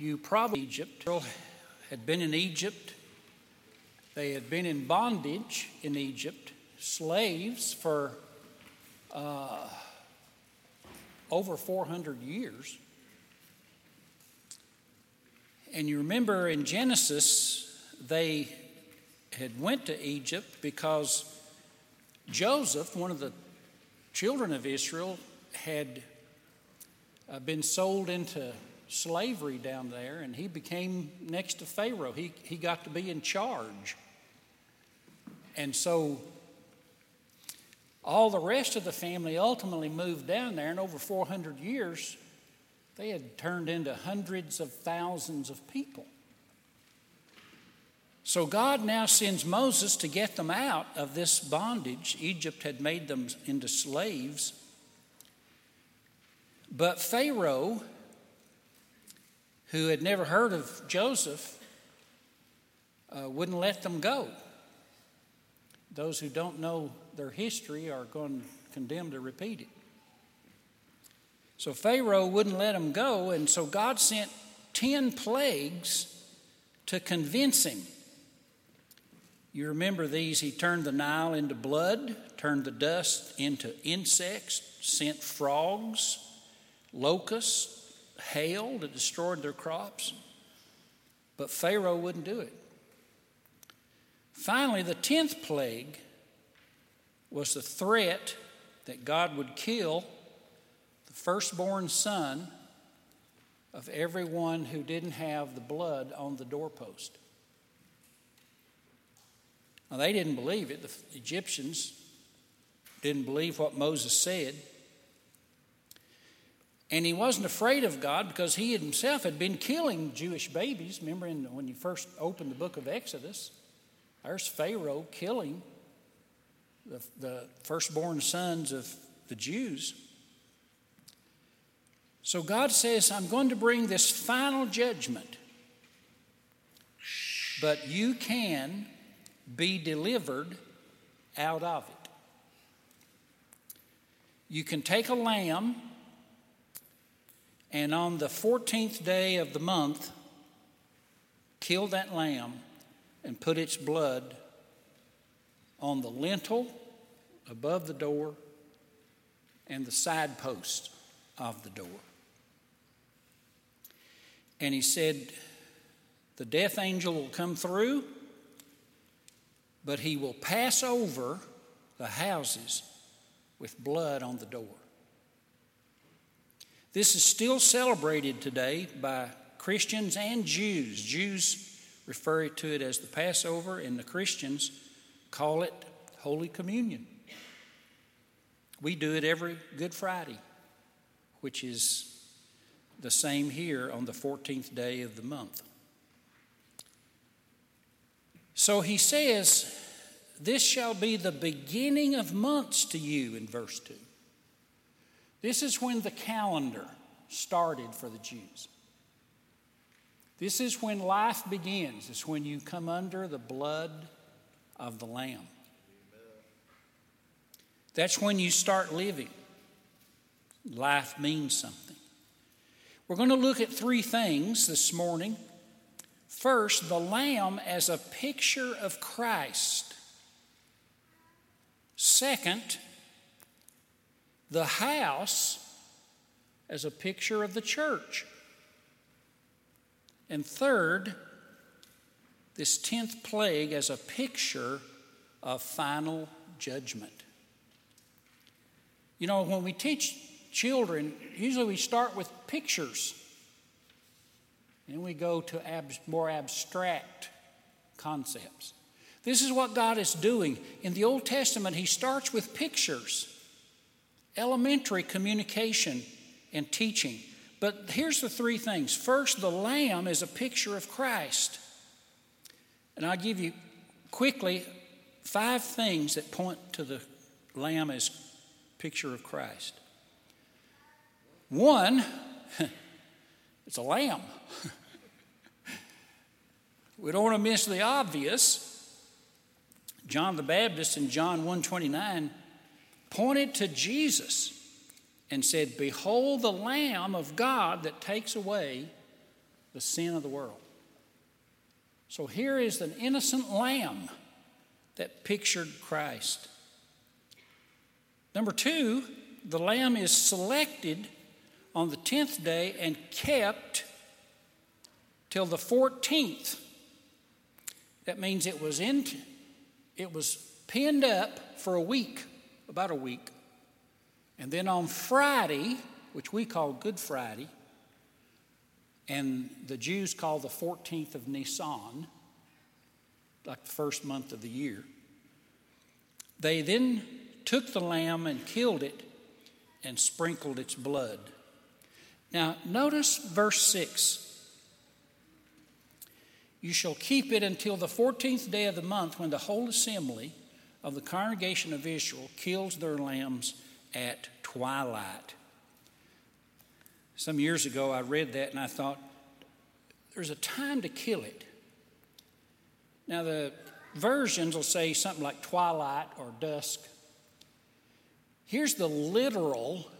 You probably Egypt had been in Egypt. They had been in bondage in Egypt, slaves for uh, over 400 years. And you remember in Genesis, they had went to Egypt because Joseph, one of the children of Israel, had uh, been sold into slavery down there, and he became next to Pharaoh. He, he got to be in charge. And so all the rest of the family ultimately moved down there, and over 400 years, they had turned into hundreds of thousands of people. So God now sends Moses to get them out of this bondage. Egypt had made them into slaves. But Pharaoh, who had never heard of Joseph, uh, wouldn't let them go. Those who don't know their history are going to condemn to repeat it. So Pharaoh wouldn't let him go, and so God sent 10 plagues to convince him. You remember these? He turned the Nile into blood, turned the dust into insects, sent frogs, locusts, hail that destroyed their crops. But Pharaoh wouldn't do it. Finally, the 10th plague was the threat that God would kill the firstborn son of everyone who didn't have the blood on the doorpost. Now, they didn't believe it. The Egyptians didn't believe what Moses said. And he wasn't afraid of God because he himself had been killing Jewish babies. Remember in, when you first opened the book of Exodus, there's Pharaoh killing the, the firstborn sons of the Jews. So God says, I'm going to bring this final judgment, but you can be delivered out of it. You can take a lamb, and on the 14th day of the month, kill that lamb and put its blood on the lintel above the door and the side post of the door. And he said, The death angel will come through, but he will pass over the houses with blood on the door. This is still celebrated today by Christians and Jews. Jews refer to it as the Passover, and the Christians call it Holy Communion. We do it every Good Friday, which is the same here on the 14th day of the month. So he says, This shall be the beginning of months to you in verse 2. This is when the calendar started for the Jews. This is when life begins. It's when you come under the blood of the Lamb. That's when you start living. Life means something. We're going to look at three things this morning. First, the lamb as a picture of Christ. Second, the house as a picture of the church. And third, this tenth plague as a picture of final judgment. You know, when we teach children, usually we start with pictures. And we go to ab- more abstract concepts. This is what God is doing. In the Old Testament, He starts with pictures, elementary communication and teaching. But here's the three things. First, the lamb is a picture of Christ. And I'll give you quickly five things that point to the lamb as picture of Christ. One, it's a lamb. we don't want to miss the obvious. John the Baptist in John 129 pointed to Jesus and said, Behold the Lamb of God that takes away the sin of the world. So here is an innocent lamb that pictured Christ. Number two, the lamb is selected on the 10th day and kept till the 14th. That means it was in it was pinned up for a week, about a week. And then on Friday, which we call Good Friday, and the Jews call the 14th of Nisan, like the first month of the year, they then took the lamb and killed it and sprinkled its blood. Now, notice verse 6. You shall keep it until the 14th day of the month when the whole assembly of the congregation of Israel kills their lambs at twilight. Some years ago, I read that and I thought, there's a time to kill it. Now, the versions will say something like twilight or dusk. Here's the literal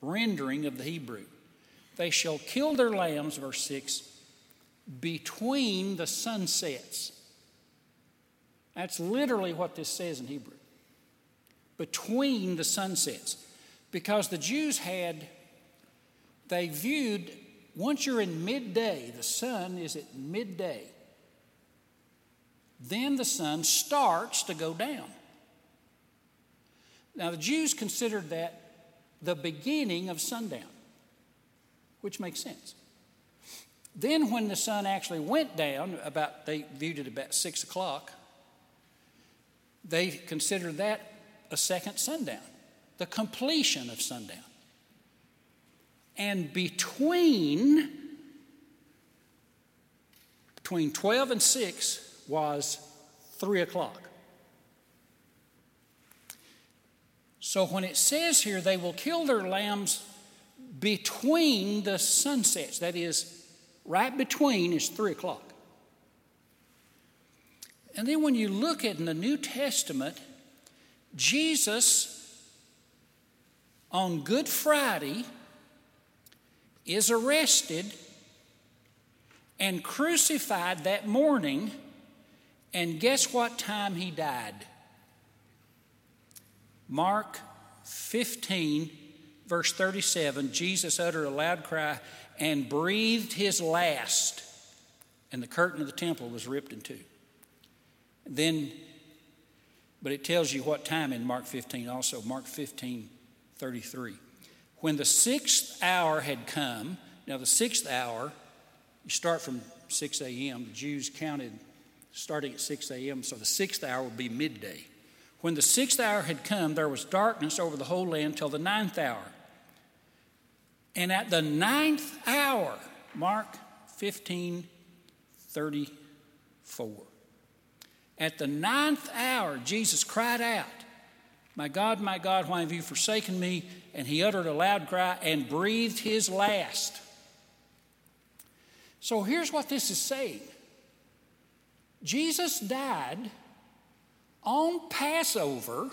rendering of the Hebrew they shall kill their lambs, verse 6, between the sunsets. That's literally what this says in Hebrew. Between the sunsets. Because the Jews had, they viewed, once you're in midday, the sun is at midday, then the sun starts to go down. Now, the Jews considered that the beginning of sundown, which makes sense. Then, when the sun actually went down, about they viewed it about six o'clock, they considered that a second sundown, the completion of sundown. And between between 12 and 6 was 3 o'clock. So when it says here, they will kill their lambs between the sunsets, that is, right between is 3 o'clock. And then when you look at in the New Testament, Jesus on Good Friday is arrested and crucified that morning, and guess what time he died? Mark 15, verse 37, Jesus uttered a loud cry and breathed his last, and the curtain of the temple was ripped in two. Then, but it tells you what time in Mark 15 also, Mark 15, 33. When the sixth hour had come, now the sixth hour, you start from 6 a.m., the Jews counted starting at 6 a.m., so the sixth hour would be midday. When the sixth hour had come, there was darkness over the whole land till the ninth hour. And at the ninth hour, Mark 15 34. At the ninth hour, Jesus cried out, My God, my God, why have you forsaken me? And he uttered a loud cry and breathed his last. So here's what this is saying Jesus died on Passover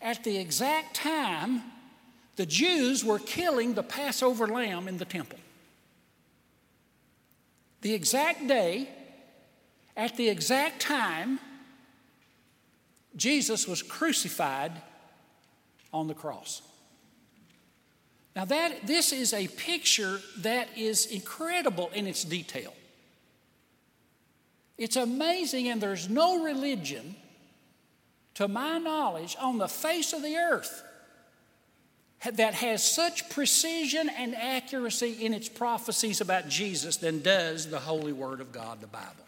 at the exact time the Jews were killing the Passover lamb in the temple. The exact day, at the exact time, Jesus was crucified on the cross. Now that this is a picture that is incredible in its detail. It's amazing and there's no religion to my knowledge, on the face of the earth that has such precision and accuracy in its prophecies about Jesus than does the Holy Word of God, the Bible.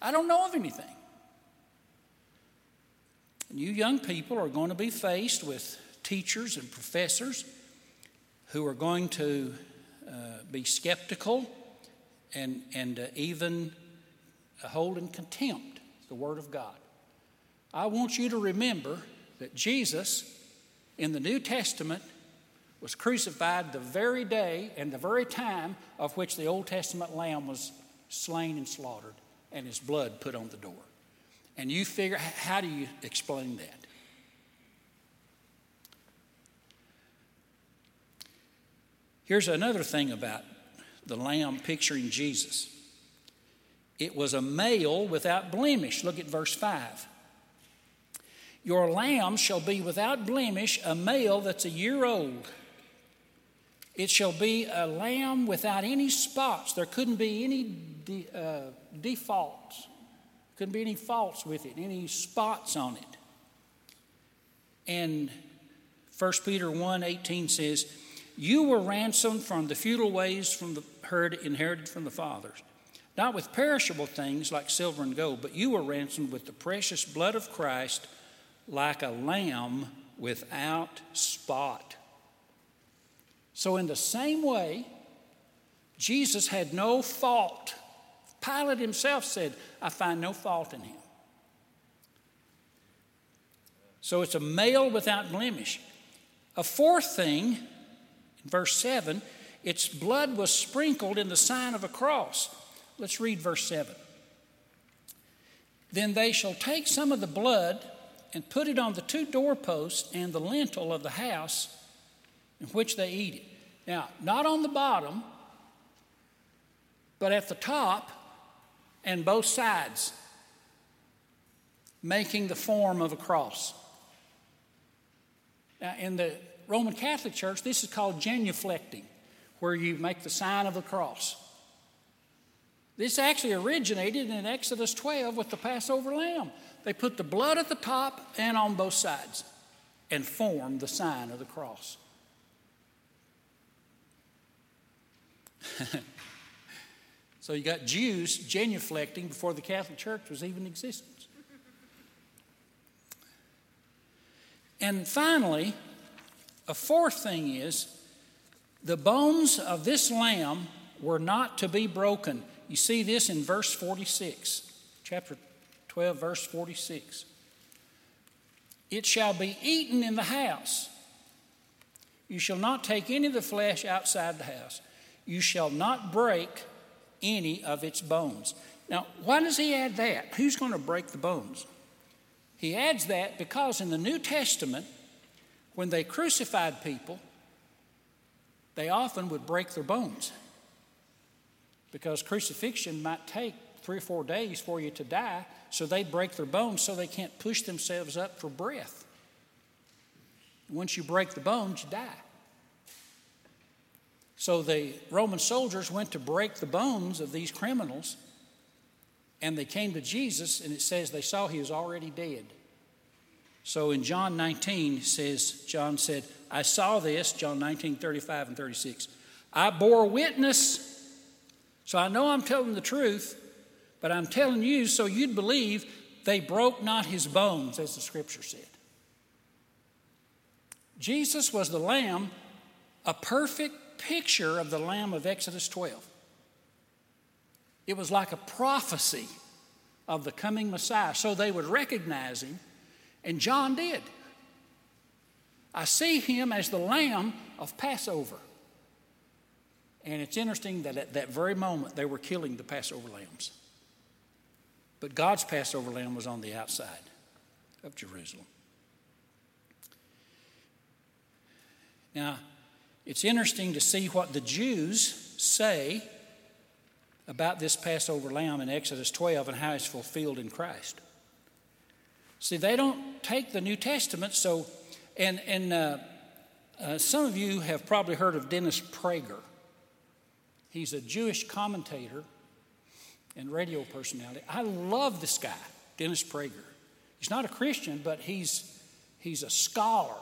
I don't know of anything. You young people are going to be faced with teachers and professors who are going to uh, be skeptical and, and uh, even hold in contempt the Word of God. I want you to remember that Jesus in the New Testament was crucified the very day and the very time of which the Old Testament lamb was slain and slaughtered and his blood put on the door. And you figure, how do you explain that? Here's another thing about the lamb picturing Jesus. It was a male without blemish. Look at verse 5. Your lamb shall be without blemish, a male that's a year old. It shall be a lamb without any spots. There couldn't be any de, uh, defaults, couldn't be any faults with it, any spots on it. And 1 Peter 1 18 says, You were ransomed from the futile ways from the herd inherited from the fathers, not with perishable things like silver and gold, but you were ransomed with the precious blood of Christ like a lamb without spot. So, in the same way, Jesus had no fault. Pilate himself said, I find no fault in him. So, it's a male without blemish. A fourth thing, in verse 7, its blood was sprinkled in the sign of a cross. Let's read verse 7. Then they shall take some of the blood and put it on the two doorposts and the lintel of the house in which they eat it. Now, not on the bottom, but at the top and both sides, making the form of a cross. Now, in the Roman Catholic Church, this is called genuflecting, where you make the sign of the cross. This actually originated in Exodus 12 with the Passover lamb. They put the blood at the top and on both sides and formed the sign of the cross. so you got Jews genuflecting before the Catholic Church was even in existence. And finally, a fourth thing is the bones of this lamb were not to be broken. You see this in verse 46, chapter 12, verse 46. It shall be eaten in the house. You shall not take any of the flesh outside the house. You shall not break any of its bones. Now, why does he add that? Who's going to break the bones? He adds that because in the New Testament, when they crucified people, they often would break their bones because crucifixion might take three or four days for you to die, so they break their bones so they can't push themselves up for breath. Once you break the bones, you die. So the Roman soldiers went to break the bones of these criminals, and they came to Jesus, and it says they saw he was already dead. So in John 19, says, John said, I saw this, John 19, 35 and 36. I bore witness, so I know I'm telling the truth, but I'm telling you so you'd believe they broke not his bones, as the scripture said. Jesus was the Lamb, a perfect picture of the Lamb of Exodus 12. It was like a prophecy of the coming Messiah, so they would recognize him and John did. I see him as the lamb of Passover. And it's interesting that at that very moment they were killing the Passover lambs. But God's Passover lamb was on the outside of Jerusalem. Now, it's interesting to see what the Jews say about this Passover lamb in Exodus 12 and how it's fulfilled in Christ. See, they don't take the New Testament, so, and, and uh, uh, some of you have probably heard of Dennis Prager. He's a Jewish commentator and radio personality. I love this guy, Dennis Prager. He's not a Christian, but he's, he's a scholar.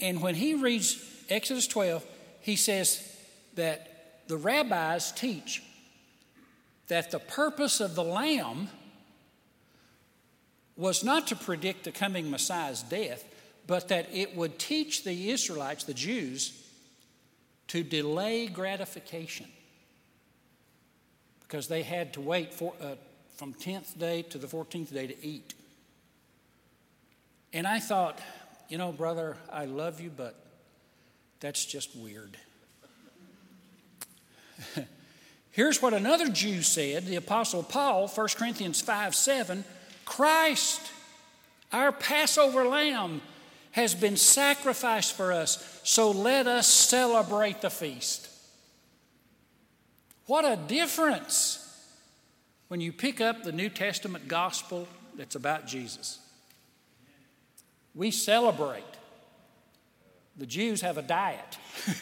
And when he reads Exodus 12, he says that the rabbis teach that the purpose of the lamb was not to predict the coming Messiah's death, but that it would teach the Israelites, the Jews, to delay gratification because they had to wait for, uh, from 10th day to the 14th day to eat. And I thought, you know, brother, I love you, but that's just weird. Here's what another Jew said, the Apostle Paul, 1 Corinthians 5 7 Christ, our Passover lamb, has been sacrificed for us, so let us celebrate the feast. What a difference when you pick up the New Testament gospel that's about Jesus. We celebrate. The Jews have a diet.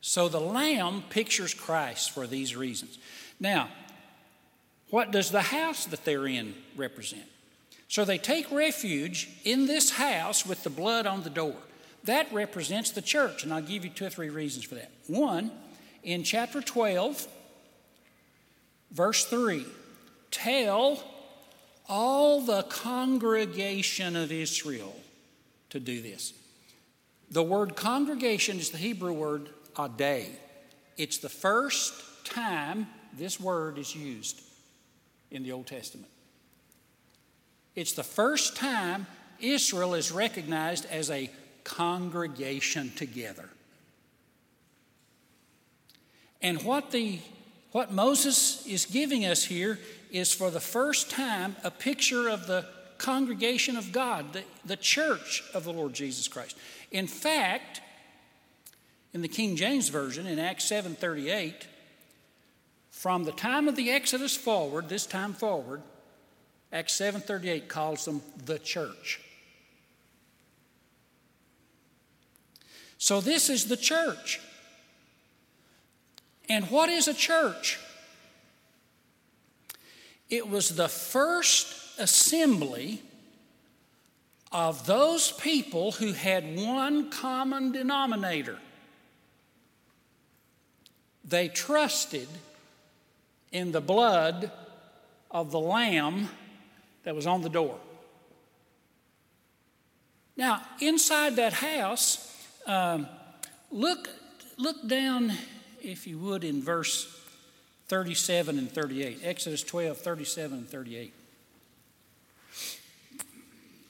so the lamb pictures Christ for these reasons. Now, what does the house that they're in represent? So they take refuge in this house with the blood on the door. That represents the church, and I'll give you two or three reasons for that. One, in chapter 12, verse 3, tell all the congregation of Israel to do this. The word congregation is the Hebrew word aday. It's the first time this word is used in the Old Testament. It's the first time Israel is recognized as a congregation together. And what, the, what Moses is giving us here is for the first time a picture of the congregation of God, the, the church of the Lord Jesus Christ. In fact, in the King James Version, in Acts 7:38, from the time of the Exodus forward, this time forward, Acts 7:38 calls them the church. So this is the church. And what is a church? It was the first assembly of those people who had one common denominator. They trusted in the blood of the lamb that was on the door. Now, inside that house, um, look, look down, if you would, in verse 37 and 38. Exodus 12, 37 and 38.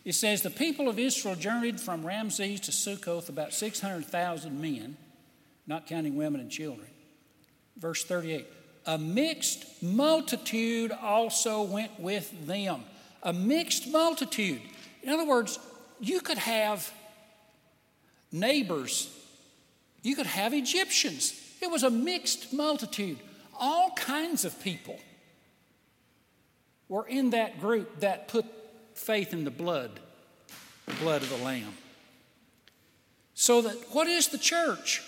It says, The people of Israel journeyed from Ramses to Sukkoth, about 600,000 men, not counting women and children. Verse 38 A mixed multitude also went with them. A mixed multitude. In other words, you could have neighbors, you could have Egyptians. It was a mixed multitude. All kinds of people were in that group that put faith in the blood, the blood of the Lamb. So that what is the church?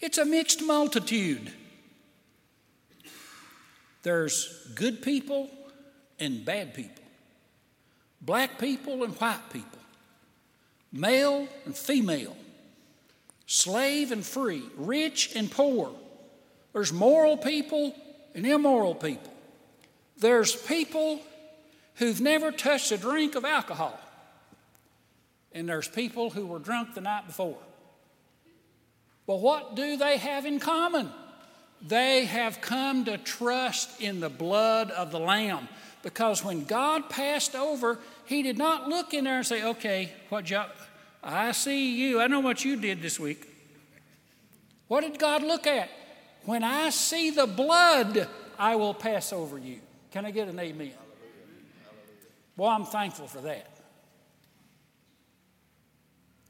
It's a mixed multitude. There's good people and bad people, black people and white people, male and female, slave and free, rich and poor. There's moral people and immoral people. There's people who've never touched a drink of alcohol. And there's people who were drunk the night before. But what do they have in common? They have come to trust in the blood of the Lamb. Because when God passed over, He did not look in there and say, okay, what job? I see you. I know what you did this week. What did God look at? When I see the blood, I will pass over you. Can I get an amen? Well, I'm thankful for that.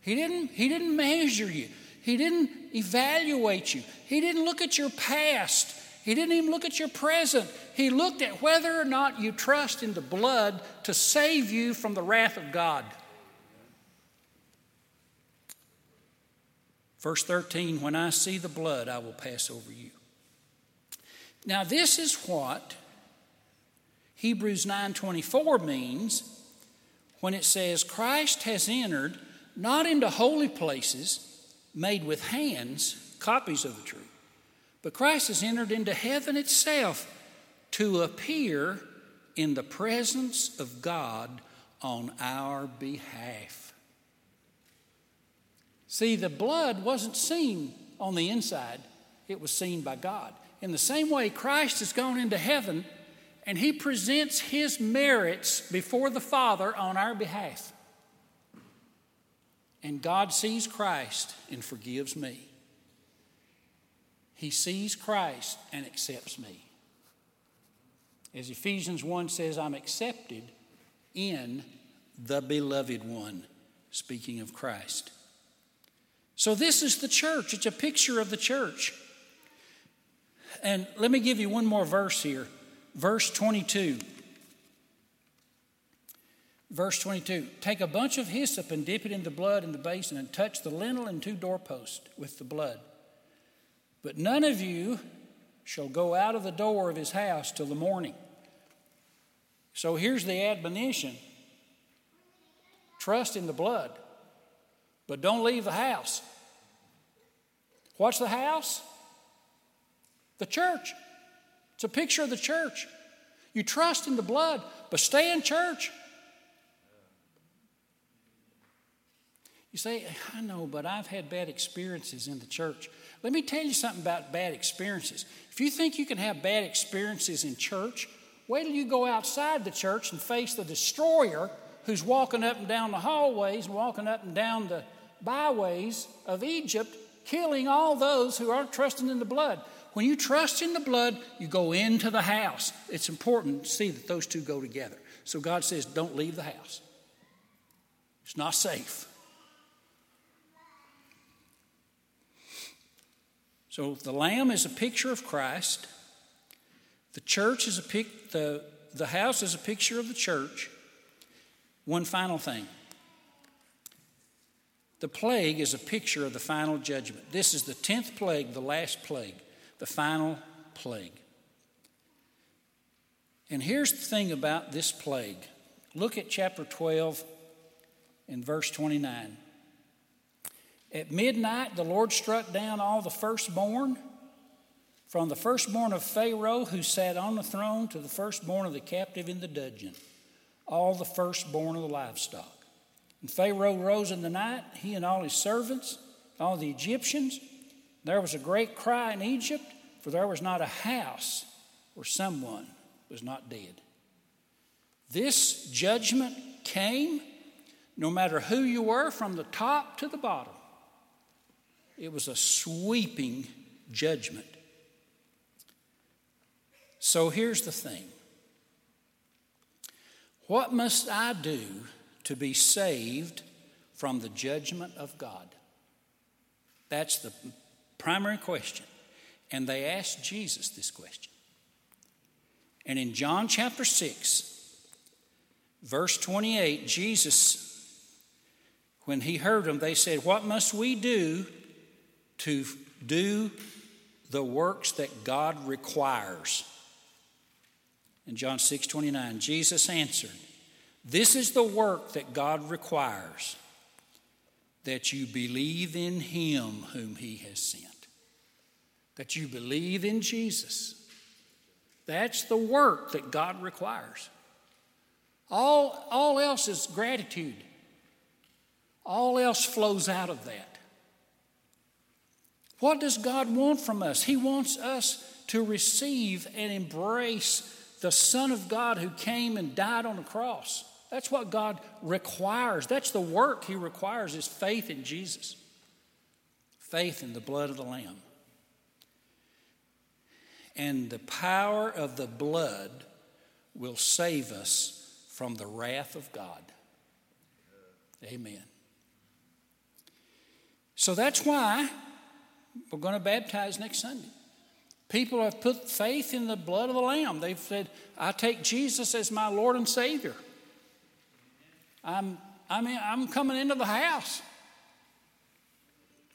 He didn't, he didn't measure you. He didn't evaluate you. He didn't look at your past. He didn't even look at your present. He looked at whether or not you trust in the blood to save you from the wrath of God. Verse 13, when I see the blood, I will pass over you. Now, this is what Hebrews 9:24 means when it says Christ has entered not into holy places made with hands, copies of the truth, but Christ has entered into heaven itself to appear in the presence of God on our behalf. See, the blood wasn't seen on the inside, it was seen by God. In the same way, Christ has gone into heaven and he presents his merits before the Father on our behalf. And God sees Christ and forgives me. He sees Christ and accepts me. As Ephesians 1 says, I'm accepted in the beloved one. speaking of Christ. So, this is the church. It's a picture of the church. And let me give you one more verse here. Verse 22. Verse 22 Take a bunch of hyssop and dip it in the blood in the basin and touch the lintel and two doorposts with the blood. But none of you shall go out of the door of his house till the morning. So here's the admonition trust in the blood, but don't leave the house. What's the house? The church. It's a picture of the church. You trust in the blood, but stay in church. You say, I know, but I've had bad experiences in the church. Let me tell you something about bad experiences. If you think you can have bad experiences in church, wait till you go outside the church and face the destroyer who's walking up and down the hallways, and walking up and down the byways of Egypt, killing all those who aren't trusting in the blood. When you trust in the blood, you go into the house. It's important to see that those two go together. So God says, don't leave the house. It's not safe. So the lamb is a picture of Christ. The church is a pic, the, the house is a picture of the church. One final thing. The plague is a picture of the final judgment. This is the 10th plague, the last plague, the final plague. And here's the thing about this plague. Look at chapter 12 and verse 29. At midnight, the Lord struck down all the firstborn, from the firstborn of Pharaoh who sat on the throne to the firstborn of the captive in the dungeon, all the firstborn of the livestock. And Pharaoh rose in the night, he and all his servants, all the Egyptians. There was a great cry in Egypt, for there was not a house where someone was not dead. This judgment came no matter who you were, from the top to the bottom. It was a sweeping judgment. So here's the thing What must I do to be saved from the judgment of God? That's the primary question. And they asked Jesus this question. And in John chapter 6, verse 28, Jesus, when he heard them, they said, What must we do to do the works that God requires. In John 6 29, Jesus answered, This is the work that God requires, that you believe in Him whom He has sent. That you believe in Jesus. That's the work that God requires. All, all else is gratitude. All else flows out of that. What does God want from us? He wants us to receive and embrace the Son of God who came and died on the cross. That's what God requires. That's the work He requires is faith in Jesus, faith in the blood of the Lamb. And the power of the blood will save us from the wrath of God. Amen. So that's why we're going to baptize next Sunday. People have put faith in the blood of the Lamb. They've said, I take Jesus as my Lord and Savior. I'm, I mean, I'm coming into the house.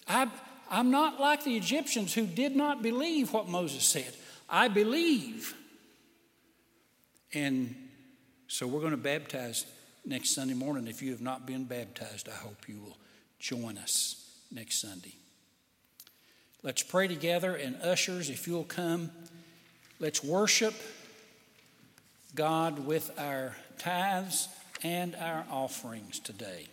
I, I'm not like the Egyptians who did not believe what Moses said. I believe. And so we're going to baptize next Sunday morning. If you have not been baptized, I hope you will join us next Sunday. Let's pray together, and ushers, if you'll come, let's worship God with our tithes and our offerings today.